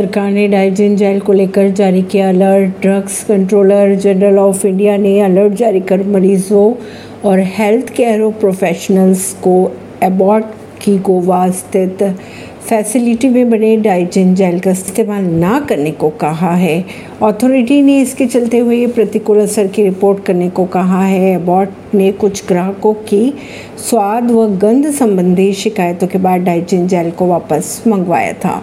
सरकार ने डाइजिन जेल को लेकर जारी किया alert. Drugs controller general of India ने अलर्ट जारी कर मरीजों और हेल्थ केयर प्रोफेशनल्स को एबॉर्ट की गोवा स्थित फैसिलिटी में बने डाइजिन जेल का इस्तेमाल ना करने को कहा है। अथॉरिटी ने इसके चलते हुए प्रतिकूल असर की रिपोर्ट करने को कहा है। एबॉर्ट ने कुछ ग्राहकों की स्वाद व गंध संबंधी शिकायतों के बाद डाइजिन जेल को वापस मंगवाया था।